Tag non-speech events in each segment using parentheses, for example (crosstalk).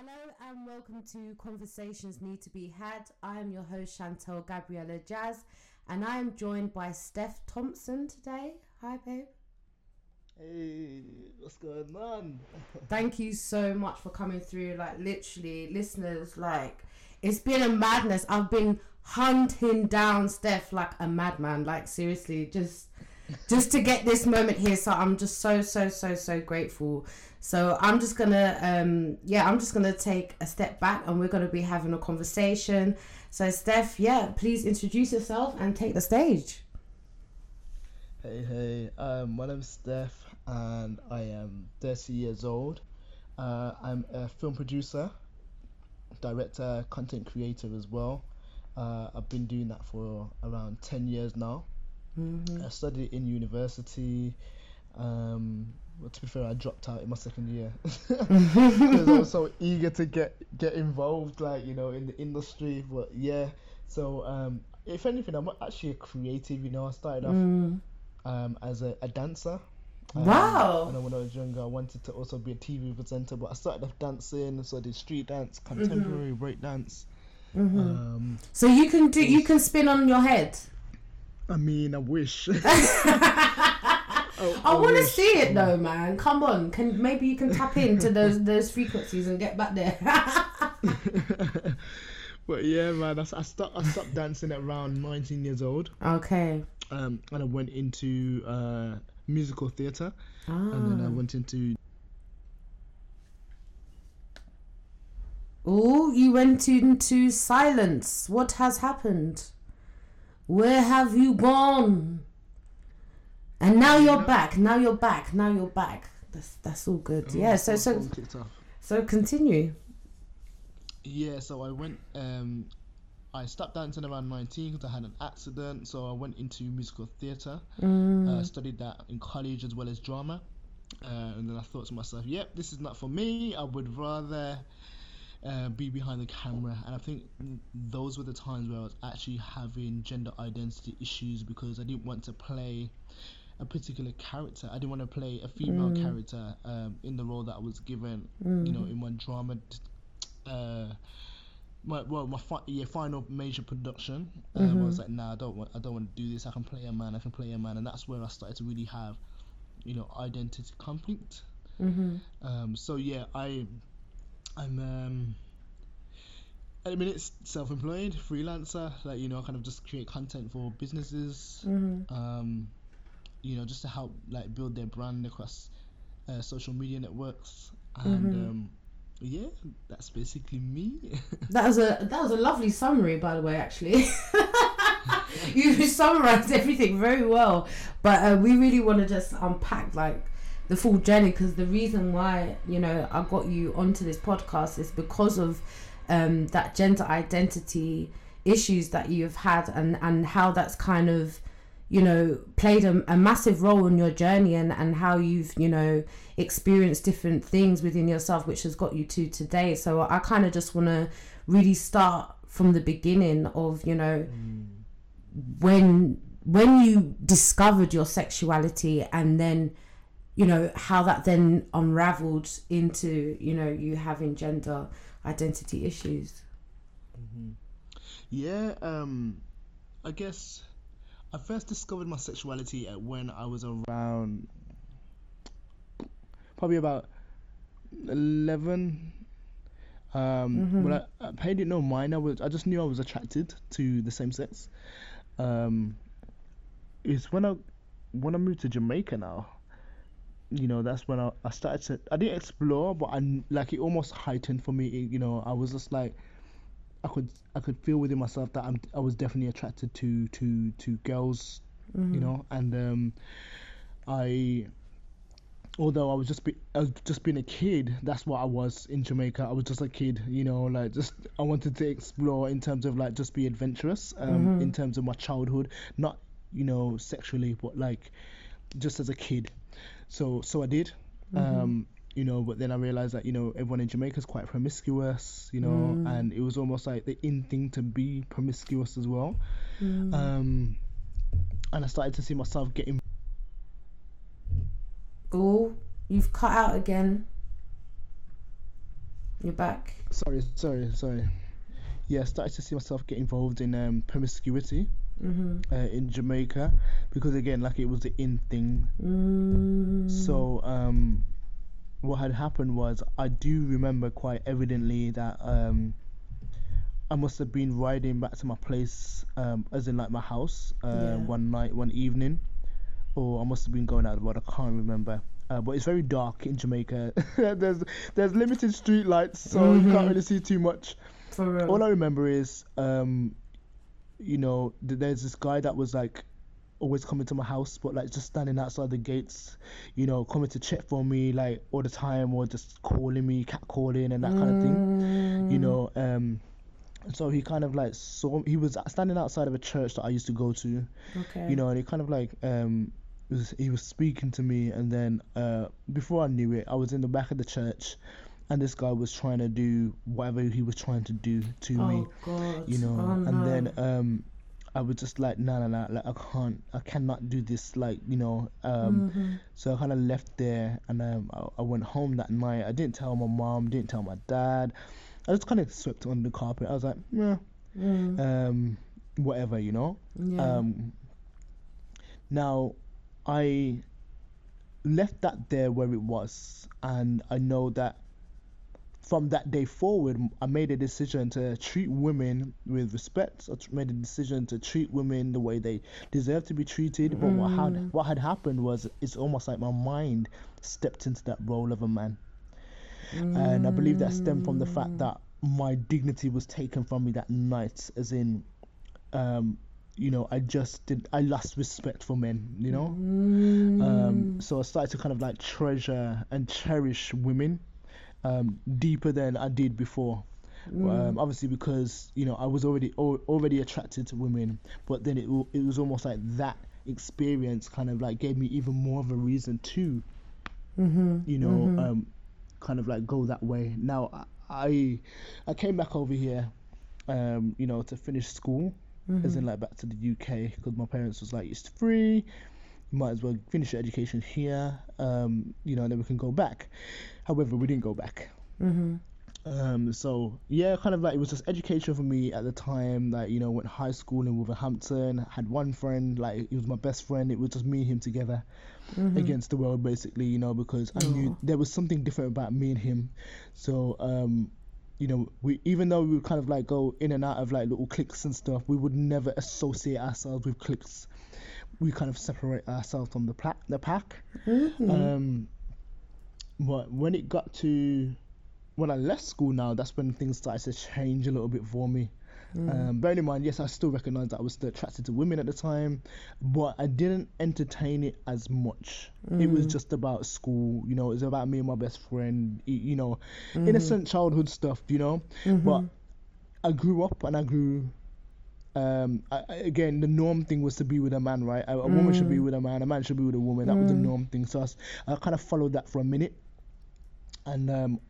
Hello and welcome to Conversations Need to Be Had. I am your host Chantel Gabriella Jazz and I am joined by Steph Thompson today. Hi, babe. Hey, what's going on? (laughs) Thank you so much for coming through. Like, literally, listeners, like, it's been a madness. I've been hunting down Steph like a madman. Like, seriously, just just to get this moment here. So I'm just so so so so grateful. So I'm just gonna um yeah I'm just gonna take a step back and we're gonna be having a conversation. So Steph, yeah, please introduce yourself and take the stage. Hey, hey, um, my name's Steph and I am 30 years old. Uh, I'm a film producer, director, content creator as well. Uh, I've been doing that for around 10 years now. Mm-hmm. I studied in university. Um, well, to be fair, I dropped out in my second year (laughs) (laughs) because I was so eager to get get involved, like you know, in the industry. But yeah, so um, if anything, I'm actually a creative. You know, I started off Mm. um, as a, a dancer. Um, Wow. And when I was younger, I wanted to also be a TV presenter, but I started off dancing, so I did street dance, contemporary break dance. Mhm. Um, So you can do you can spin on your head. I mean, I wish. (laughs) (laughs) Oh, I, want to see it though, man. Come on, can maybe you can tap into those (laughs) those frequencies and get back there. but yeah, man, I, I stopped. I stopped dancing at around 19 years old, okay. um, and I went into uh, musical theatre, and then I Ah. went into Oh, you went into silence. What has happened? Where have you gone? And now you're back. Now you're back. Now you're back. That's that's all good. oh, yeah. So so phone kicked off. so continue. Yeah, so I went. Um, I stopped dancing around 19 because I had an accident. So I went into musical theatre. Mm. Uh, studied that in college as well as drama. Uh, and then I thought to myself, yep, this is not for me. I would rather uh, be behind the camera. And I think those were the times where I was actually having gender identity issues because I didn't want to play a particular character. I didn't want to play a female Mm. character um, in the role that I was given, Mm. you know, in my drama. Uh, my, well, my fi- yeah, final major production. Um, I Mhm. was like, nah, I don't want, I don't want to do this. I can play a man. I can play a man, and that's where I started to really have, you know, identity conflict. Mm-hmm. Um, so yeah, I, I'm um, at the minute self-employed, freelancer. Like you know, I kind of just create content for businesses. Mm-hmm. Um, you know, just to help like build their brand across uh, social media networks. And Mhm. um, yeah, that's basically me. (laughs) That was a that was a lovely summary, by the way. Actually, (laughs) you summarized everything very well. But uh, we really want to just unpack like the full journey because the reason why you know I got you onto this podcast is because of um, that gender identity issues that you've had and and how that's kind of you know played a, a massive role in your journey and and how you've you know experienced different things within yourself which has got you to today. So i kind of just want to really start from the beginning of you know when when you discovered your sexuality and then you know how that then unraveled into you know you having gender identity issues Yeah, um, I guess I first discovered my sexuality at when I was around probably about 11. Um, but I, I paid it no mind. I was, I just knew I was attracted to the same sex. Um, it's when I, when I moved to Jamaica now. You know, that's when I, I started to. I didn't explore, but I like it almost heightened for me. It, you know, I was just like, I could I could feel within myself that I'm I was definitely attracted to to to girls, you know, and um, I although I was just be, I was just being a kid, that's what I was in Jamaica. I was just a kid, you know, like just I wanted to explore in terms of like just be adventurous, um, in terms of my childhood, not you know sexually, but like just as a kid. So so I did. Um, you know, but then I realized that you know everyone in Jamaica is quite promiscuous, you know, and it was almost like the in thing to be promiscuous as well. Um, and I started to see myself getting oh you've cut out again You're back. Sorry, sorry, sorry. Yeah, I started to see myself get involved in um, promiscuity Mhm. uh, in Jamaica because again, like it was the in thing. Mm. So um, what had happened was I do remember quite evidently that um, I must have been riding back to my place, um, as in like my house, uh, Yeah. one night, one evening, or I must have been going out the road. I can't remember. Uh, but it's very dark in Jamaica. (laughs) there's there's limited street lights, so you Mhm. can't really see too much. All I remember is, um, you know, there's this guy that was like always coming to my house, but like just standing outside the gates, you know, coming to check for me like all the time, or just calling me, cat calling, and that kind of thing. You Mm. know, um, so he kind of like saw. He was standing outside of a church that I used to go to, Okay. you know, and he kind of like um. Was, he was speaking to me, and then uh, before I knew it, I was in the back of the church, and this guy was trying to do whatever he was trying to do to me Oh God. you know? Oh, and then um i was just like no no no like i can't i cannot do this like you know? Um Mhm. so i kind of left there and um I, I went home that night. I didn't tell my mom didn't tell my dad. I just kind of swept under the carpet. I was like yeah Mm. um whatever you know? Yeah. um now i left that there where it was. And i know that from that day forward, I made a decision to treat women with respect. I made a decision to treat women the way they deserve to be treated. But what had what had happened was it's almost like my mind stepped into that role of a man, and I believe that stemmed from the fact that my dignity was taken from me that night, as in, um, you know, I just did I lost respect for men, you know. Mm. Um, so I started to kind of like treasure and cherish women um, deeper than I did before. Um, obviously, because you know I was already al- already attracted to women, but then it w- it was almost like that experience kind of like gave me even more of a reason to, Mhm. you know, um, kind of like go that way. Now I I came back over here, um, you know, to finish school, as in like back to the UK because my parents was like it's free might as well finish your education here, um, you know, and then we can go back. However, we didn't go back. Mhm. Um, so yeah, kind of like it was just education for me at the time. Like you know, went high school in Wolverhampton. Had one friend, like he was my best friend. It was just me and him together against the world, basically. You know, because I knew there was something different about me and him. So um, you know, we even though we would kind of like go in and out of like little cliques and stuff, we would never associate ourselves with cliques. We kind of separate ourselves from the pla- the pack. Mhm. Um, but when it got to when I left school now, that's when things started to change a little bit for me. Um, bearing in mind, yes, I still recognised that I was still attracted to women at the time, but I didn't entertain it as much. It was just about school, you know, it was about me and my best friend, you know, innocent childhood stuff, you know. But I grew up and I grew. Um, I, I- again, the norm thing was to be with a man, right? A, a woman should be with a man, a man should be with a woman. That was the norm thing. So I kind of followed that for a minute, and um,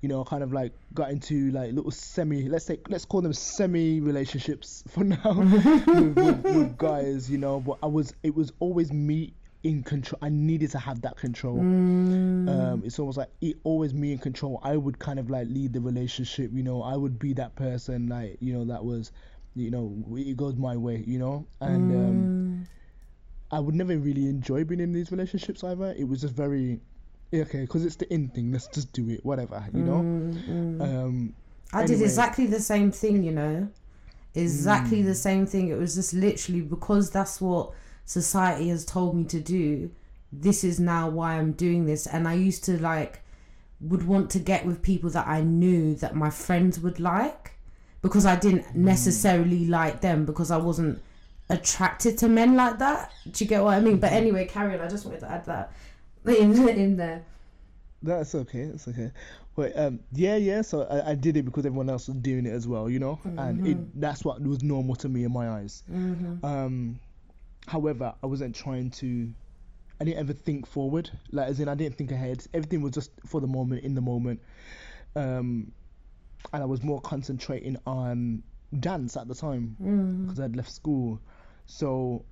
you know, kind of like got into like little semi, let's say, let's call them semi relationships (laughs) for now (laughs) with, with, with guys, you know. But I was, it was always me in control. I needed to have that control. Um, it's almost like it always me in control. I would kind of like lead the relationship, you know. I would be that person, like you know, that was, you know, it goes my way, you know, and um, I would never really enjoy being in these relationships either. It was just very, okay, because it's the in thing. Let's just do it, whatever, you know. Um, I did exactly the same thing, you know. Exactly the same thing. It was just literally because that's what society has told me to do. This is now why I'm doing this. And I used to like would want to get with people that I knew that my friends would like because I didn't necessarily like them because I wasn't attracted to men like that. Do you get what I mean? But anyway, carry on. I just wanted to add that (laughs) in in there. That's okay. That's okay. But um, yeah, yeah. So I, I did it because everyone else was doing it as well, you know, and it that's what was normal to me in my eyes. Um, however, I wasn't trying to. I didn't ever think forward, like as in I didn't think ahead. Everything was just for the moment, in the moment. Um, and I was more concentrating on dance at the time because I'd left school. So,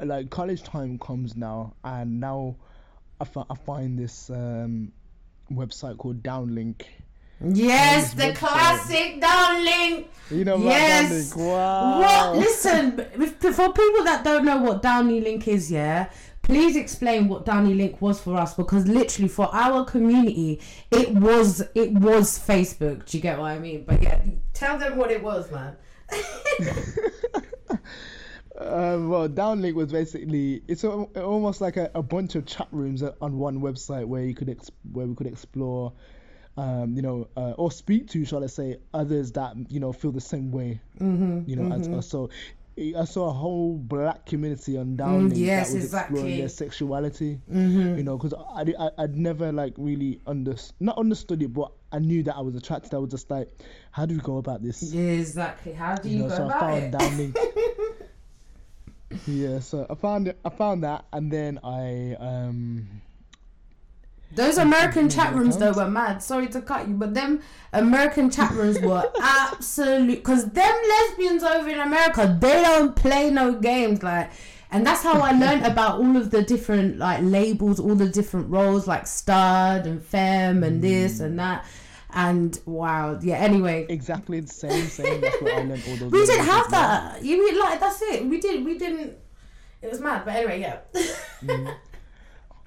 like college time comes now, and now I, find this um, website called Downlink. Yes, the website. classic downlink. You know Yes. Downlink? Wow. What? Listen, if, for people that don't know what Downlink is, yeah, please explain what Downlink was for us because literally for our community, it was it was Facebook. Do you get what I mean? But yeah, tell them what it was, man. Um, well, Downlink was basically it's al- almost like a, a bunch of chat rooms on one website where you could ex- where we could explore, um, you know, uh, or speak to, shall I say, others that you know feel the same way, mm-hmm, you know, as us. So I saw a whole black community on Downlink Mm, yes, that was exactly. exploring their sexuality, you know, because I, I I'd never like really under not understood it, but I knew that I was attracted. I was just like, how do we go about this? Yeah, exactly. How do you, you know, go so I about found it? Downlink. (laughs) yeah, so I found it. I found that, and then I um. Those American chat rooms though were mad. Sorry to cut you, but them American chat rooms were (laughs) absolute. Cause them lesbians over in America, they don't play no games. Like, and that's how I learned (laughs) about all of the different like labels, all the different roles, like stud and femme and this mm. and that. And wow, yeah. Anyway, Exactly the same, same. That's what I learned all those. we didn't have that. You mean like that's it? We did. We didn't. It was mad, but anyway, yeah. Mm. (laughs)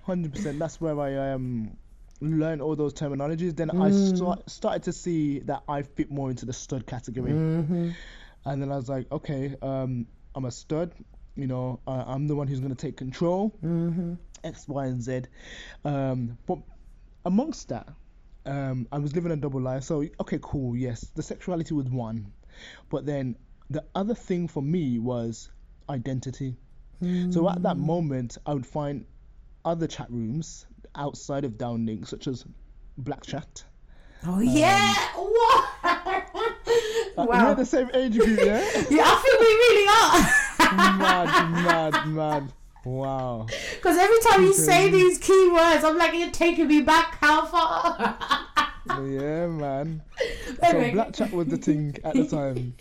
Hundred percent. That's where I um learned all those terminologies. Then I Mm. start, started to see that I fit more into the stud category, Mm-hmm. and then I was like, okay, um, I'm a stud. You know, uh, I'm the one who's gonna take control. Mm-hmm. X, Y, and Z. Um, but amongst that, um, I was living a double life. So okay, cool. Yes, the sexuality was one, but then the other thing for me was identity. So at that moment, I would find other chat rooms outside of Downlink, such as Black Chat. Oh yeah! What? Uh, wow. We're the same age group, yeah? (laughs) Yeah, I think we really are. mad, mad, mad. Wow. Because every time you say these keywords, I'm like, you're taking me back how far? (laughs) Yeah, man. So Anyway. Black Chat was the thing at the time.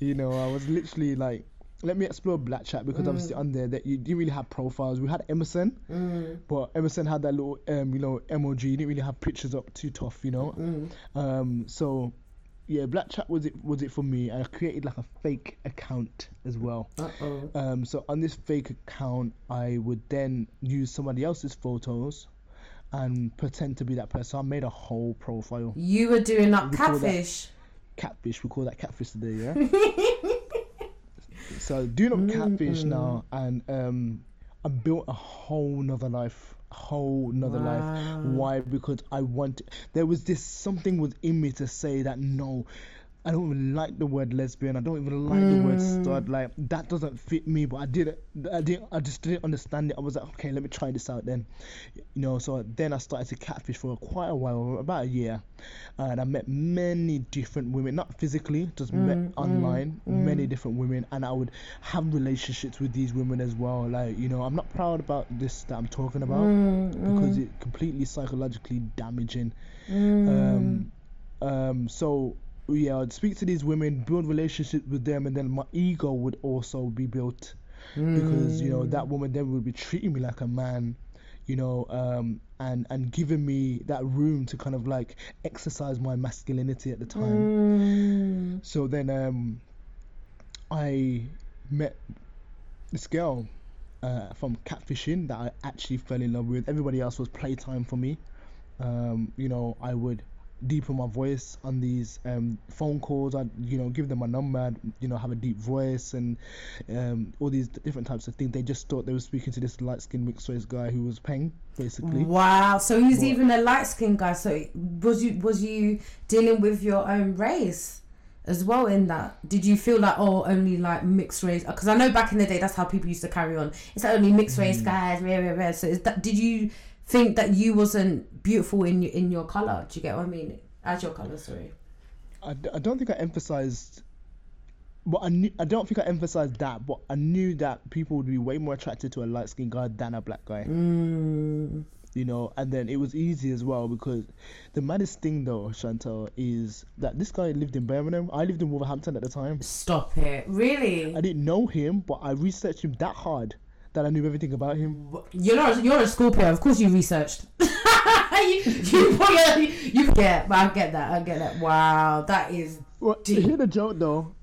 You know, I was literally like, let me explore Black Chat because obviously on there that you didn't really have profiles. We had MSN, Mm, but MSN had that little um, you know, emoji. You didn't really have pictures up too tough, you know. mm. Um, so yeah, Black Chat was it was it for me. I created like a fake account as well. Uh-oh. Um, so on this fake account, I would then use somebody else's photos and pretend to be that person. I made a whole profile. You were doing We call that- catfish. Catfish, we call that catfish today, yeah. (laughs) so do not catfish now, and um, I built a whole nother life, whole nother life. Why? Because I want. There was this something within me to say that no. I don't even like the word lesbian. I don't even like the word mm. stud. Like that doesn't fit me. But I did it. I didn't. I just didn't understand it. I was like, okay, let me try this out then. You know. So then I started to catfish for quite a while, about a year, and I met many different women. Not physically, just mm, met mm, online. Many different women, and I would have relationships with these women as well. Like you know, I'm not proud about this that I'm talking about because it's completely psychologically damaging. Um, um, so yeah, I'd speak to these women, build relationships with them, and then my ego would also be built because you know that woman then would be treating me like a man, you know, um, and and giving me that room to kind of like exercise my masculinity at the time. Mm. So then um, I met this girl uh, from catfishing that I actually fell in love with. Everybody else was playtime for me. Um, you know, I would deepen my voice on these um, phone calls. I'd, you know, give them my number, I'd, you know, have a deep voice and um, all these different types of things. They just thought they were speaking to this light skinned mixed race guy who was paying, basically. Wow. So he's What? even a light skinned guy. So was you was you dealing with your own race as well in that? Did you feel like oh only like mixed race? Because I know back in the day that's how people used to carry on. It's like only mixed Mm. race guys. Rare, rare, rare. So is that did you think that you wasn't beautiful in your in your color? Do you get what I mean? As your color, sorry. I, I don't think I emphasized. But I knew, I don't think I emphasized that, but I knew that people would be way more attracted to a light skinned guy than a black guy. Mm. you know, and then it was easy as well because the maddest thing though, Chantel, is that this guy lived in Birmingham. I lived in Wolverhampton at the time. Stop it. Really? I didn't know him, but I researched him that hard that I knew everything about him. You're not. You're a Scorpio. Of course you researched. (laughs) you, you, your, you get, I get that. I get that. Wow, that is Well, Deep. hear the joke though.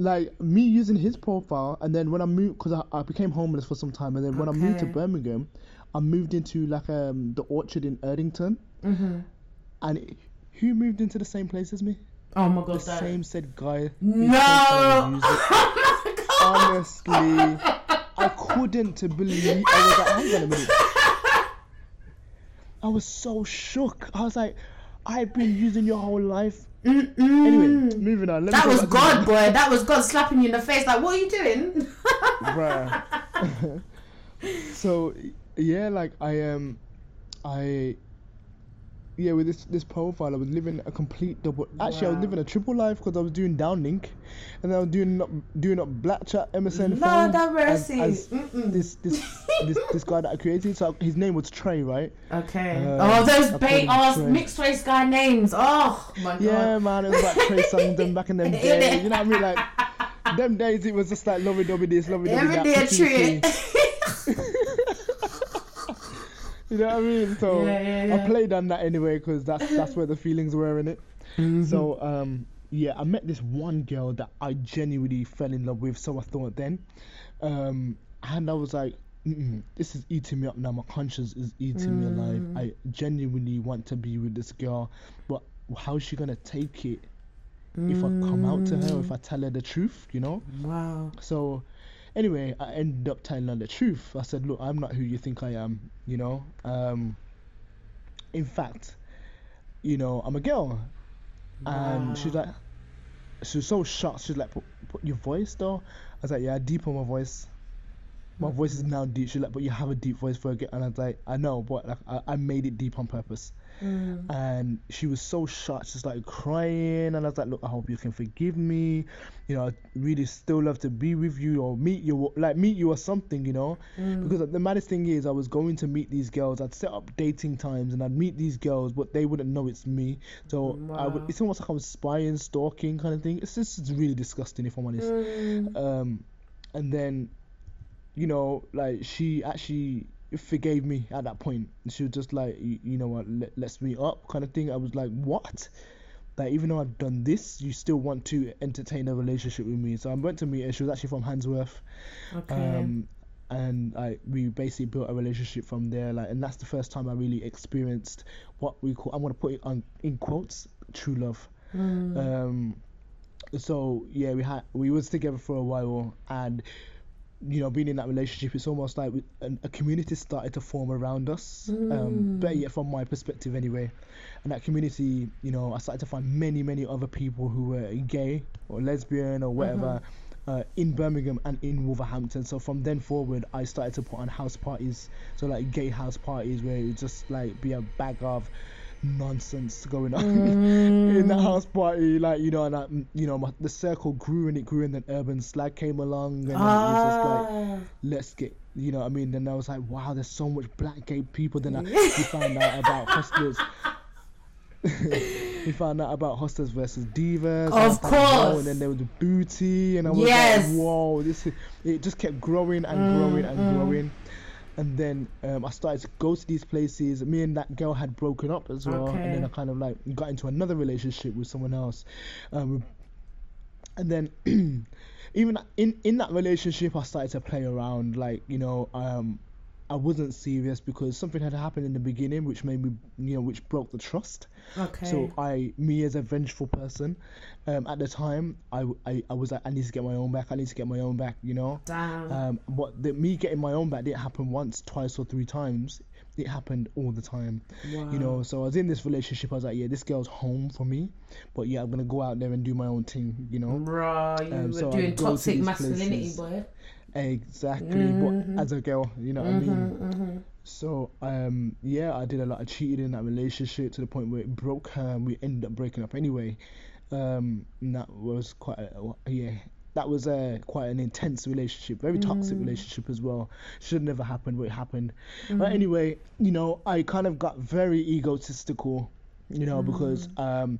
Like me using his profile, and then when I moved, because I, I became homeless for some time, and then when I moved to Birmingham, I moved into like um the orchard in Erdington, Mm-hmm. and it- who moved into the same place as me? Oh my The god, that. same said guy. No. profile was used. Oh. Honestly, I couldn't believe. I was like, hang on a minute. I was so shook. I was like, I've been using your whole life. Anyway, Mm-mm. moving on. That was God, boy. That was God slapping you in the face. Like, what are you doing? Bruh. (laughs) (laughs) so yeah, like I um, I yeah with this this profile, I was living a complete double. Actually, I was living a triple life because I was doing downlink, and then I was doing up doing up black chat MSN. Lord have mercy. as Mm-mm. this this this this guy that I created. So his name was Trey, right? Okay. Uh, oh, those bait ass mixed race guy names. Oh my god. Yeah, man, it was like Trey (laughs) Songz back in them days. You know what I mean? Like them days, it was just like lovey dovey this, lovey dovey Every that. day a treat. (laughs) (laughs) You know what I mean? So Yeah, yeah, I played on that anyway because that's that's where the feelings were in it. Mm-hmm. So um yeah, I met this one girl that I genuinely fell in love with. So I thought then, um, and I was like, this is eating me up now. My conscience is eating me alive. Mm. I genuinely want to be with this girl, but how's she gonna take it if I come out to her? Mm. If I tell her the truth, you know? Wow. So, anyway, I ended up telling her the truth. I said, "Look, I'm not who you think I am. You know. Um, in fact, you know, I'm a girl." And she's like, she was so shocked. She's like, "Put, put your voice though." I was like, "Yeah, deep on my voice. My voice is now deep." She's like, "But you have a deep voice for a girl." And I was like, "I know, but like, I, I made it deep on purpose." Mm. and she was so shocked she started crying and i was like look i hope you can forgive me. You know i really still love to be with you or meet you like meet you or something you know? Mm. because the maddest thing is i was going to meet these girls. I'd set up dating times and i'd meet these girls but they wouldn't know it's me. So I would, it's almost like i'm spying stalking kind of thing. It's just it's really disgusting if i'm honest. Mm. um, and then, you know, like she actually forgave me at that point. She was just like, you, you know what, let, let's meet up, kind of thing. I was like, what? Like even though I've done this, you still want to entertain a relationship with me. So I went to meet her. She was actually from Handsworth, Okay. um, and like we basically built a relationship from there. Like, and that's the first time I really experienced what we call. I'm gonna put it on in quotes, true love. Mm. Um, so yeah, we had we was together for a while, and you know, being in that relationship, it's almost like a community started to form around us. Um, Mm. better yet, from my perspective, anyway. And that community, you know, I started to find many, many other people who were gay or lesbian or whatever. Uh, in Birmingham and in Wolverhampton. So from then forward, I started to put on house parties. So like gay house parties where it would just like be a bag of nonsense going on (laughs) in that house party. Like you know, and I, you know, my, the circle grew and it grew, and then Urban Slag came along, and then it was just like Ah. let's get you know I mean then I was like wow there's so much black gay people then I we found out about hostlers (laughs) (laughs) we found out about hostlers versus divas Of was like, whoa, course. and then there was the booty and I was Yes. like whoa this is it just kept growing and growing and Mm, mm. growing and then um, I started to go to these places. Me and that girl had broken up as well and then I kind of like got into another relationship with someone else. Um, and then (clears throat) even in in that relationship i started to play around like you know um i wasn't serious because something had happened in the beginning which made me you know which broke the trust okay. so i me as a vengeful person um at the time i i, I was like i need to get my own back i need to get my own back you know Damn. um but the, me getting my own back didn't happen once twice or three times it happened all the time wow. you know so i was in this relationship i was like yeah this girl's home for me but yeah i'm gonna go out there and do my own thing you know Bruh, you Um, were so doing go to toxic masculinity, places. boy. Exactly Mhm. but as a girl you know what i mean? Mm-hmm, so um yeah i did a lot of cheating in that relationship to the point where it broke her and we ended up breaking up anyway. Um and that was quite a, yeah. That was a quite an intense relationship very toxic Mm. relationship as well. Should never happen but it happened. Mm-hmm. but anyway you know i kind of got very egotistical you know because um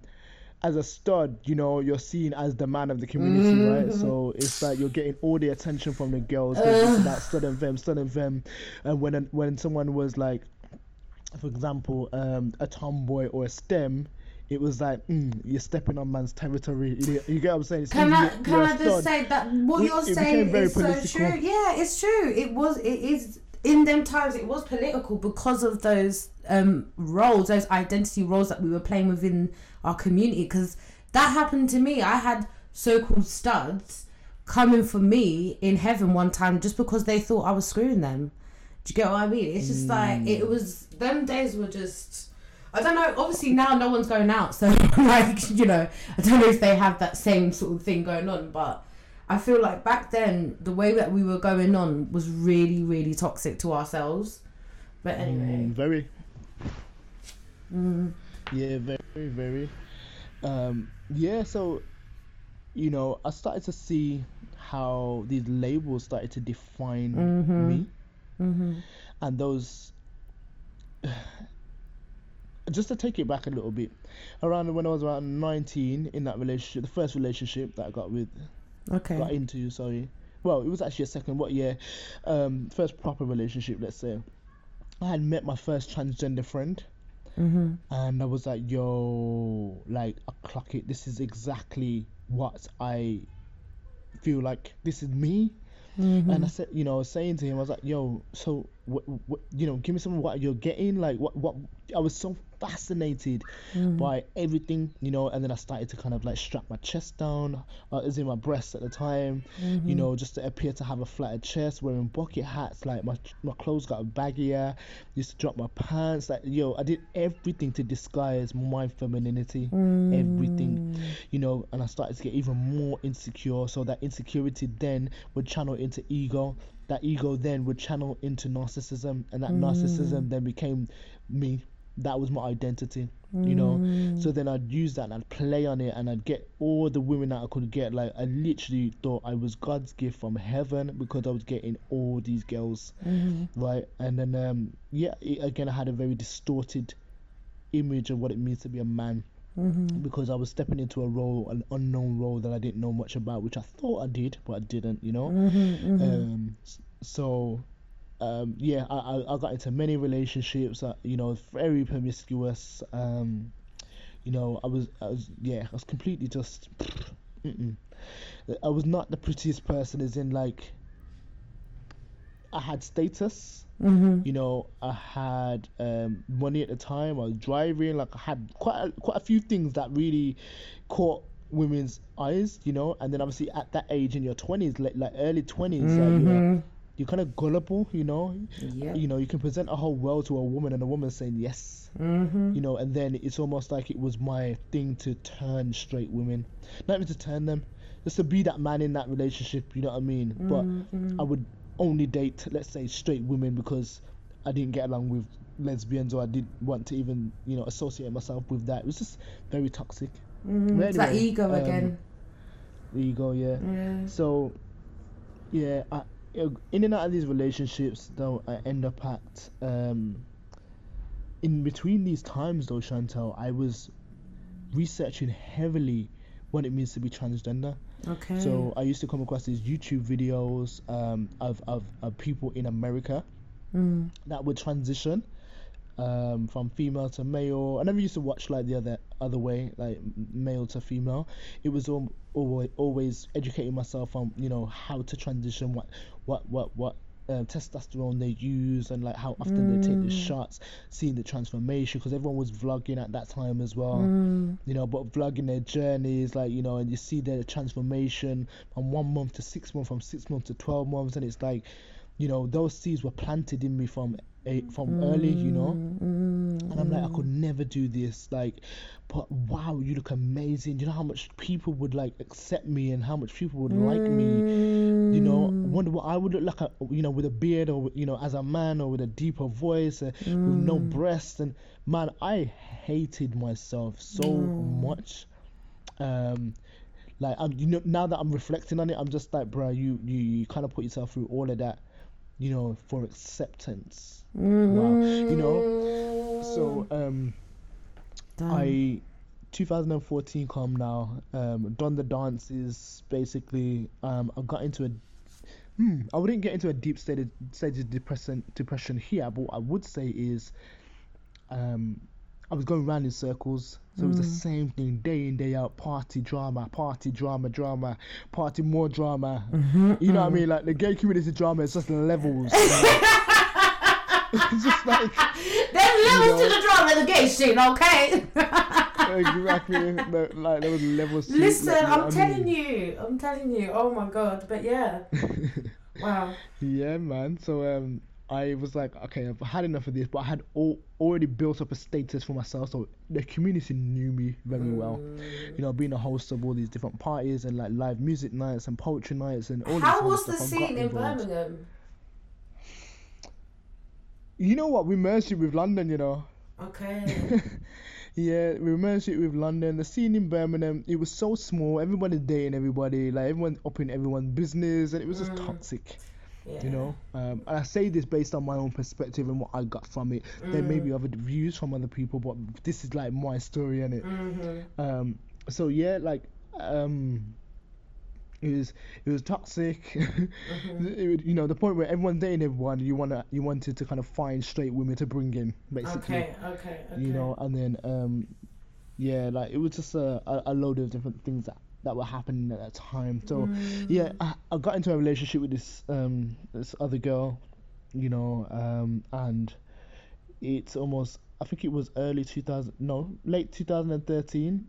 as a stud, you know, you're seen as the man of the community, right? So it's like you're getting all the attention from the girls. about stud and them, stud and them. And when when someone was like, for example, um, a tomboy or a STEM, it was like mm, you're stepping on man's territory. You, you get what I'm saying? It's Can I can I just say that what It- you're it saying is so true? Yeah, it's true. It was. It is in them times. It was political because of those um, roles, those identity roles that we were playing within our community. Because that happened to me. I had so-called studs coming for me in heaven one time just because they thought I was screwing them. Do you get what I mean? It's just like Mm. it was. Them days were just. I don't know. Obviously now no one's going out, so (laughs) like you know, I don't know if they have that same sort of thing going on. But I feel like back then the way that we were going on was really, really toxic to ourselves. But Mm, anyway, very. mm, Yeah, very, very. Um, yeah, so, you know, I started to see how these labels started to define Mhm. me. hmm And those. (sighs) Just to take it back a little bit, around when I was around 19 in that relationship, the first relationship that I got with, got okay, into, sorry. Well, it was actually a second, what year? Um, first proper relationship, let's say. I had met my first transgender friend. hmm and I was like, yo, like, I clock it. This is exactly what I feel like. This is me. hmm And I said, you know, I was saying to him, I was like, yo, so, what, what, you know, give me some of what you're getting. Like, what, what, I was so fascinated Mm. by everything, you know, and then I started to kind of like strap my chest down, uh, as in my breasts at the time, Mm-hmm. you know, just to appear to have a flatter chest, wearing bucket hats, like my my clothes got baggier, used to drop my pants, like yo, I did everything to disguise my femininity, everything, Mm. you know, and I started to get even more insecure. So that insecurity then would channel into ego. That ego then would channel into narcissism, and that narcissism then became me. That was my identity, you know. So then I'd use that and I'd play on it and I'd get all the women that I could get. Like I literally thought I was God's gift from heaven because I was getting all these girls, Mm-hmm. right? And then um yeah, it, again I had a very distorted image of what it means to be a man Mm-hmm. because I was stepping into a role, an unknown role that I didn't know much about, which I thought I did, but I didn't, you know. Mm-hmm. Um, so, um, yeah, I, I, I got into many relationships, uh, you know, very promiscuous. Um, you know, I was, I was, yeah, I was completely just, mm-mm. I was not the prettiest person, as in like, I had status. Mm-hmm. You know, I had um, money at the time. I was driving. Like I had quite a, quite a few things that really caught women's eyes. You know, and then obviously at that age in your twenties, like, like early 20s like, you're, Mm-hmm. You're kind of gullible. You know, Yep. you know you can present a whole world to a woman and a woman saying yes. Mm-hmm. You know, and then it's almost like it was my thing to turn straight women, not even to turn them, just to be that man in that relationship. You know what I mean? But Mm-hmm. But I would only date, let's say, straight women because I didn't get along with lesbians or I didn't want to even, you know, associate myself with that. It was just very toxic. Mm-hmm. But It's that ego um, again. Ego, yeah. Yeah. So, yeah, I, in and out of these relationships, though, I end up at, um, in between these times, though, Chantel, I was researching heavily what it means to be transgender. Okay. So I used to come across these YouTube videos um, of, of, of people in America Mm. that would transition um, from female to male. I never used to watch like the other other way, like male to female. It was al- always always educating myself on you know how to transition, what what what what. Uh, testosterone they use and like how often they take the Mm. shots, seeing the transformation because everyone was vlogging at that time as well Mm. you know, but vlogging their journeys, like, you know, and you see their transformation from one month to six months, from six months to 12 months, and it's like, you know, those seeds were planted in me from from early, you know, Mm. and I'm like, I could never do this, like, but wow, you look amazing. You know how much people would like accept me and how much people would like me. You know, Mm. wonder what I would look like, a, you know, with a beard or you know, as a man or with a deeper voice, uh, with no Mm. breasts, and man, I hated myself so Mm. much. Um, like I'm, you know, now that I'm reflecting on it, I'm just like, bro, you you, you kind of put yourself through all of that, you know, for acceptance. Wow, you know, so um. Damn. I 2014 come now. Um, done the dances. Basically, um, I got into a. Hmm, I wouldn't get into a deep state of, state of depression depression here, but what I would say is, um, I was going around in circles. So it was the mm. same thing day in, day out, party drama, party drama, drama, party more drama. Mm-hmm, you know what I mm. mean? Like the gay community drama is just levels. you (laughs) (laughs) it's just like There's levels know. to the drama, the gay shit, okay? exactly like there was levels. Listen, like, I'm I telling mean? you, I'm telling you. Oh my god, but yeah, (laughs) wow. Yeah, man. So um, I was like, okay, I've had enough of this, but I had all, already built up a status for myself, so the community knew me very well. Mm. You know, being a host of all these different parties and like live music nights and poetry nights and all. this How was the stuff, scene in involved. Birmingham? You know what? We merged it with London. You know. Okay. (laughs) Yeah, we merged it with London. The scene in Birmingham, it was so small. Everybody dating everybody, like everyone up in everyone's business, and it was just Mm. toxic. Yeah. you know um, and i say this based on my own perspective and what i got from it there may Mm. be other views from other people but this is like my story and it Mm-hmm. um so yeah like um it was it was toxic (laughs) Mm-hmm. it would, you know the point where everyone's dating everyone you want to you wanted to kind of find straight women to bring in basically Okay, okay, okay. you know and then um yeah like it was just a, a, a load of different things that that were happening at that time so Mm. yeah I, I got into a relationship with this um this other girl you know um and it's almost i think it was early 2000 no late 2013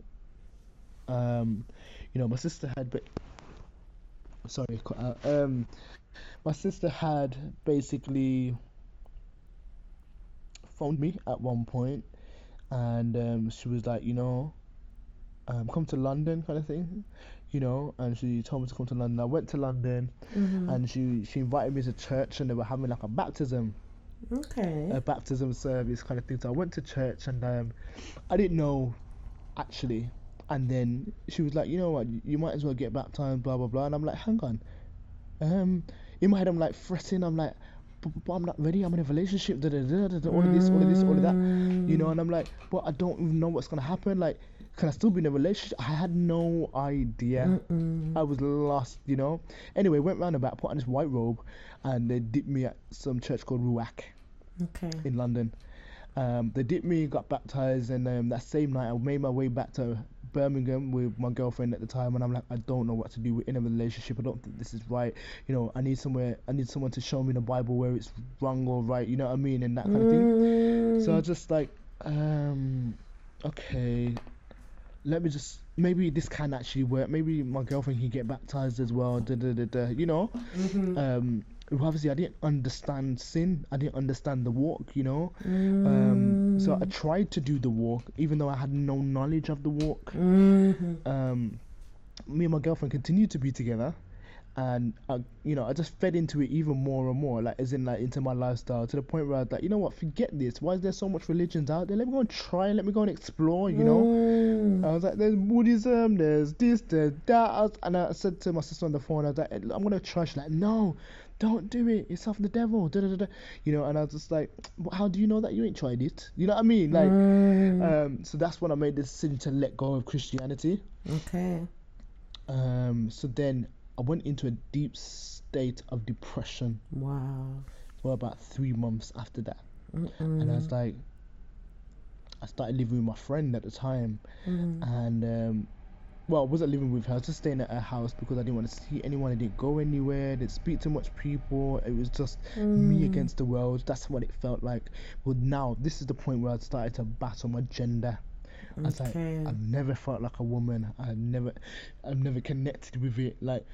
um you know my sister had ba- sorry cut out. um my sister had basically phoned me at one point and um she was like you know um come to london kind of thing you know and she told me to come to london i went to london Mhm. and she she invited me to church and they were having like a baptism Okay. a baptism service kind of thing. So I went to church and um, I didn't know actually. And then she was like, you know what, you might as well get baptized, blah blah blah. And I'm like, hang on. Um, in my head I'm like fretting. I'm like, but, but I'm not ready. I'm in a relationship. Da, da, da, da, da, all of this, all of this, all of that. You know. And I'm like, but I don't even know what's gonna happen. Like, can I still be in a relationship? I had no idea. Mm-mm. I was lost, you know. Anyway, went round about, put on this white robe, and they dipped me at some church called Ruach Okay. in London. Um, they dipped me, got baptized, and um, that same night I made my way back to Birmingham with my girlfriend at the time, and I'm like, I don't know what to do in a relationship. I don't think this is right. You know, I need somewhere, I need someone to show me the Bible where it's wrong or right. You know what I mean, and that kind of thing. So I Mm. was just like, um, okay, let me just maybe this can actually work. Maybe my girlfriend can get baptized as well. Da, da, da, da, you know. Mhm. Um, obviously I didn't understand sin. I didn't understand the walk. You know. Um, so I Mm. tried to do the walk, even though I had no knowledge of the walk. Mhm. Um, me and my girlfriend continued to be together, and I, you know, I just fed into it even more and more, like as in like into my lifestyle to the point where I was like, you know what, forget this. Why is there so much religions out there? Let me go and try. Let me go and explore. You know. Mm. I was like, there's Buddhism, there's this, there's that. I was, and I said to my sister on the phone, I was like, I'm gonna try. She's like, no, don't do it. It's of the devil. Da, da, da. You know, and I was just like, "But how do you know that you ain't tried it? You know what I mean? Like, Mm. um, so that's when I made the decision to let go of Christianity. okay. Um, so then I went into a deep state of depression Wow. for about three months after that, Mm-mm. and I was like, I started living with my friend at the time. Mm. and um, well, I wasn't living with her. I was just staying at her house because I didn't want to see anyone. I didn't go anywhere. Didn't speak to much people. It was just me Mm. against the world. That's what it felt like. But now this is the point where I started to battle my gender. I was like, I've never felt like a woman. I've never, I've never connected with it. Like,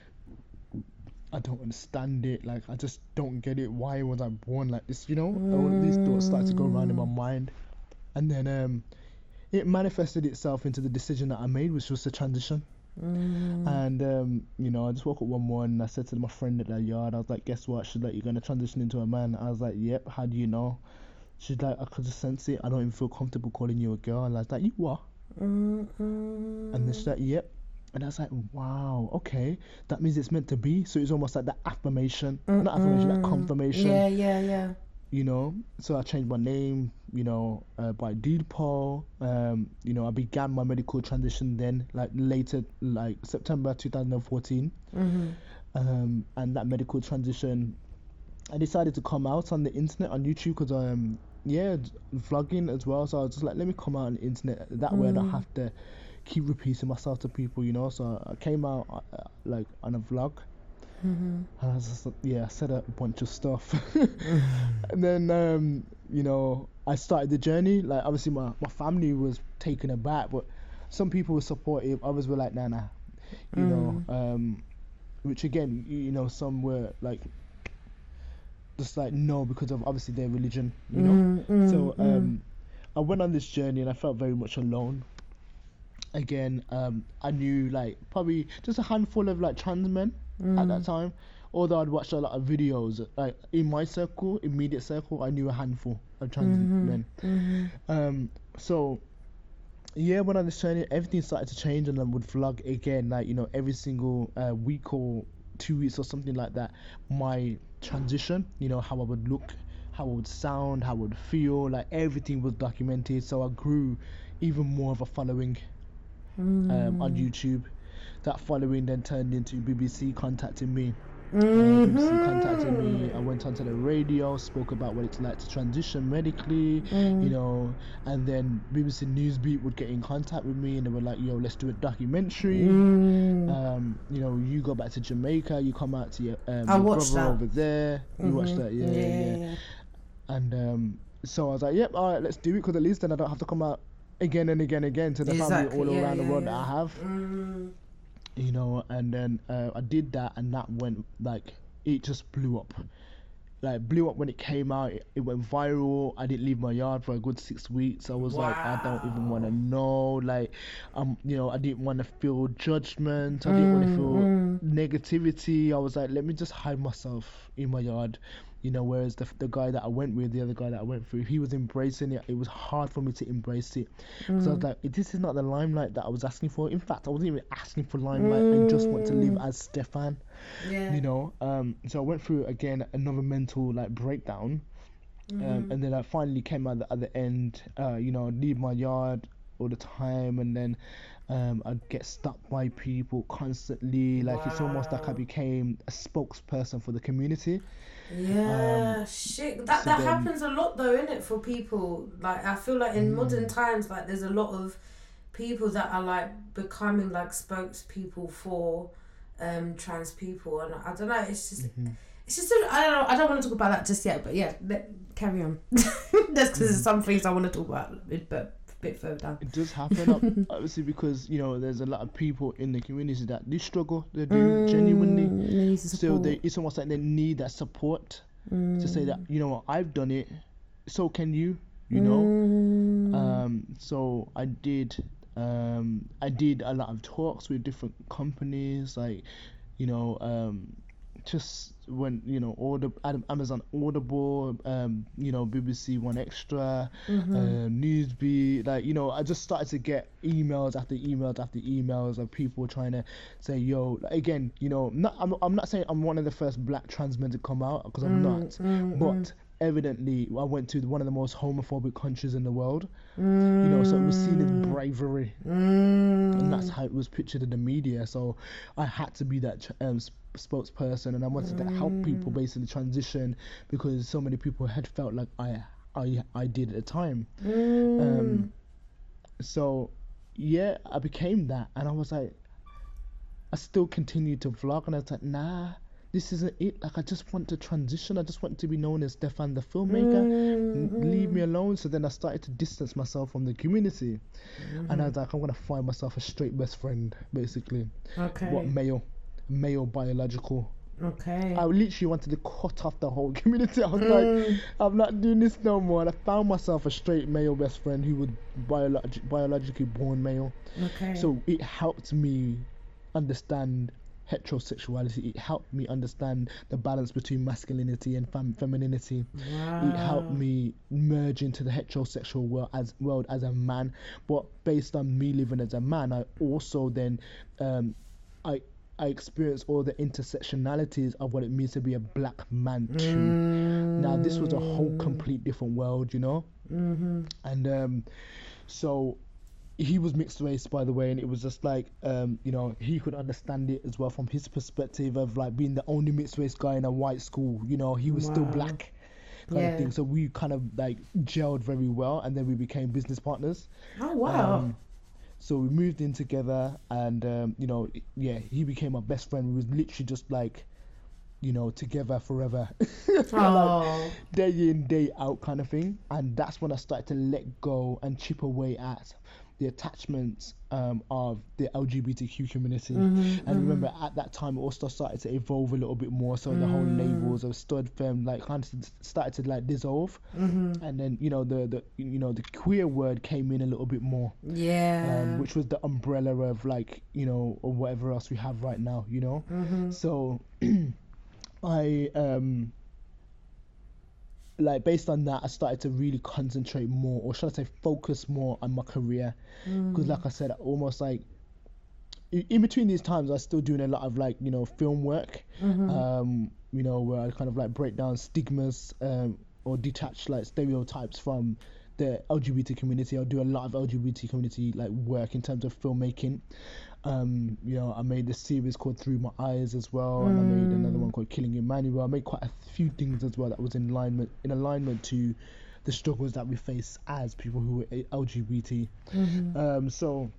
I don't understand it. Like, I just don't get it. Why was I born like this? You know, all of these thoughts started to go around in my mind, and then um, it manifested itself into the decision that I made, which was to transition. Mm. And um, you know, I just woke up one morning. I said to my friend at the yard, I was like, "Guess what? She's like, you're gonna transition into a man." I was like, "Yep." How do you know? She's like, "I could just sense it. I don't even feel comfortable calling you a girl." And I was like, "You are?" Mm-mm. And then she's like, "Yep." And I was like, "Wow, okay. That means it's meant to be." So it's almost like that affirmation, not affirmation, that confirmation. Yeah, yeah, yeah. You know. So I changed my name. You know, uh, by deed poll. Um, you know, I began my medical transition then, like later, like September 2014. Mm-hmm. um, and that medical transition. I decided to come out on the internet on YouTube because um, yeah, vlogging as well. So I was just like, let me come out on the internet. That way I don't have to keep repeating myself to people, you know. So I came out uh, like on a vlog. And I was just, yeah, I said a bunch of stuff. (laughs) (laughs) and then, um, you know, I started the journey. Like, obviously, my, my family was taken aback, but some people were supportive. Others were like, nah, nah, you know. Um, which again, you, you know, some were like, just like no because of obviously their religion, you know. so um, I went on this journey and I felt very much alone. Again, um, I knew like probably just a handful of like trans men at that time. Although I'd watched a lot of videos, like in my circle, immediate circle, I knew a handful of trans men. Um, so yeah, when I was journey, everything started to change, and I would vlog again, like you know, every single uh, week or two weeks or something like that. My transition, you know, how I would look, how I would sound, how I would feel, like everything was documented. So I grew even more of a following um, on YouTube. That following then turned into BBC contacting me. Uh, BBC contacted me. I went onto the radio, spoke about what it's like to transition medically, you know, and then BBC Newsbeat would get in contact with me and they were like, "Yo, let's do a documentary." Um, you know, you go back to Jamaica, you come out to your, um, your brother that. over there. You watched that, yeah, yeah. yeah. And um, so I was like, "Yep, all right, let's do it," because at least then I don't have to come out again and again and again to the Exactly, family all yeah, around the world yeah. that I have. Mm, you know and then uh, i did that and that went like it just blew up. Like blew up when it came out. It, it went viral. I didn't leave my yard for a good six weeks. I was like i don't even want to know. Like um you know i didn't want to feel judgment. I didn't want to feel negativity. I was like let me just hide myself in my yard you know whereas the, the guy that i went with the other guy that i went through he was embracing it. It was hard for me to embrace it. So i was like this is not the limelight that i was asking for. In fact i wasn't even asking for limelight i just want to live as stefan yeah. you know? Um so i went through again another mental like breakdown. Um, and then i finally came out the other end uh you know I'd leave my yard all the time. And then um i'd get stuck by people constantly like it's almost like i became a spokesperson for the community Yeah, shit. That Um, so that then- happens a lot though, in it for people. Like I feel like in Mm. modern times, like there's a lot of people that are like becoming like spokespeople for um trans people, and I don't know. It's just. Mm-hmm. It's just I don't know. I don't want to talk about that just yet, but yeah, let, carry on. (laughs) That's because Mm. there's some things I want to talk about, a bit, but bit further down. it does happen (laughs) obviously because you know there's a lot of people in the community that do struggle they do genuinely Mm, so they it's almost like they need that support to say that you know what I've done it, so can you, you know. Mm. Um, so I did um, I did a lot of talks with different companies, like you know um, just when you know order Am- Amazon Audible, um, you know BBC 1Xtra, Mm-hmm. uh, Newsbeat, like you know I just started to get emails after emails after emails of people trying to say yo like, again you know not I'm, I'm not saying I'm one of the first black trans men to come out because I'm not but evidently I went to one of the most homophobic countries in the world. You know so it was seen as bravery. And that's how it was pictured in the media. So I had to be that um, spokesperson and I wanted to help people basically transition because so many people had felt like I I, I did at the time. Um, so yeah I became that. And I was like I still continued to vlog and I was like nah this isn't it like I just want to transition I just want to be known as Stefan the filmmaker N- mm-hmm. leave me alone so then I started to distance myself from the community and I was mm-hmm. like I'm gonna find myself a straight best friend basically Okay. what male male biological okay. I literally wanted to cut off the whole (laughs) community. I was like, mm. I'm not doing this no more. And I found myself a straight male best friend who was biolog- biologically born male. okay. So it helped me understand heterosexuality. It helped me understand the balance between masculinity and fem- femininity. It helped me merge into the heterosexual world as world as a man. But based on me living as a man, I also then um, I I experienced all the intersectionalities of what it means to be a black man too. Now this was a whole complete different world, you know. Mm-hmm. And um, so he was mixed race by the way and it was just like um you know he could understand it as well from his perspective of like being the only mixed race guy in a white school you know he was still black kind Yeah. of thing. So we kind of like gelled very well, and then we became business partners. Oh wow. Um, so we moved in together, and um, you know, yeah, he became my best friend. We was literally just like, you know, together forever, (laughs) Like, oh. day in day out kind of thing. And that's when I started to let go and chip away at the attachments um, of the LGBTQ community. Mm-hmm, and remember, at that time, it also started to evolve a little bit more. So the whole Mm. labels of stud femme like kind of started to like dissolve. Mm-hmm. And then you know the the you know the queer word came in a little bit more Yeah. um, which was the umbrella of like you know or whatever else we have right now you know mm-hmm. so (clears throat) i um like based on that i started to really concentrate more or should i say focus more on my career. Because like i said almost like in between these times i was still doing a lot of like you know film work. Um you know where i kind of like break down stigmas um or detach like stereotypes from the lgbt community i'll do a lot of lgbt community like work in terms of filmmaking um you know i made this series called through my eyes as well and i made another one called killing emmanuel. I made quite a few things as well that was in alignment in alignment to the struggles that we face as people who are lgbt um so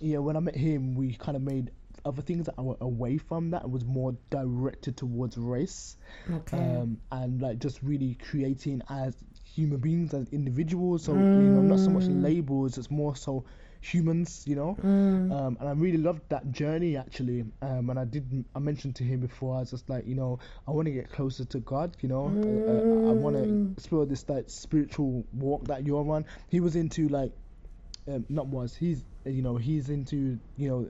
yeah, when I met him, we kind of made other things that were away from that and was more directed towards race, Okay. um, and like just really creating as human beings, as individuals. So you know, not so much labels; it's more so humans. You know, um, and I really loved that journey actually. Um, and I did, I mentioned to him before, I was just like, you know, I want to get closer to God. You know, uh, uh, I want to explore this like spiritual walk that you're on. He was into like um, not was he's you know he's into you know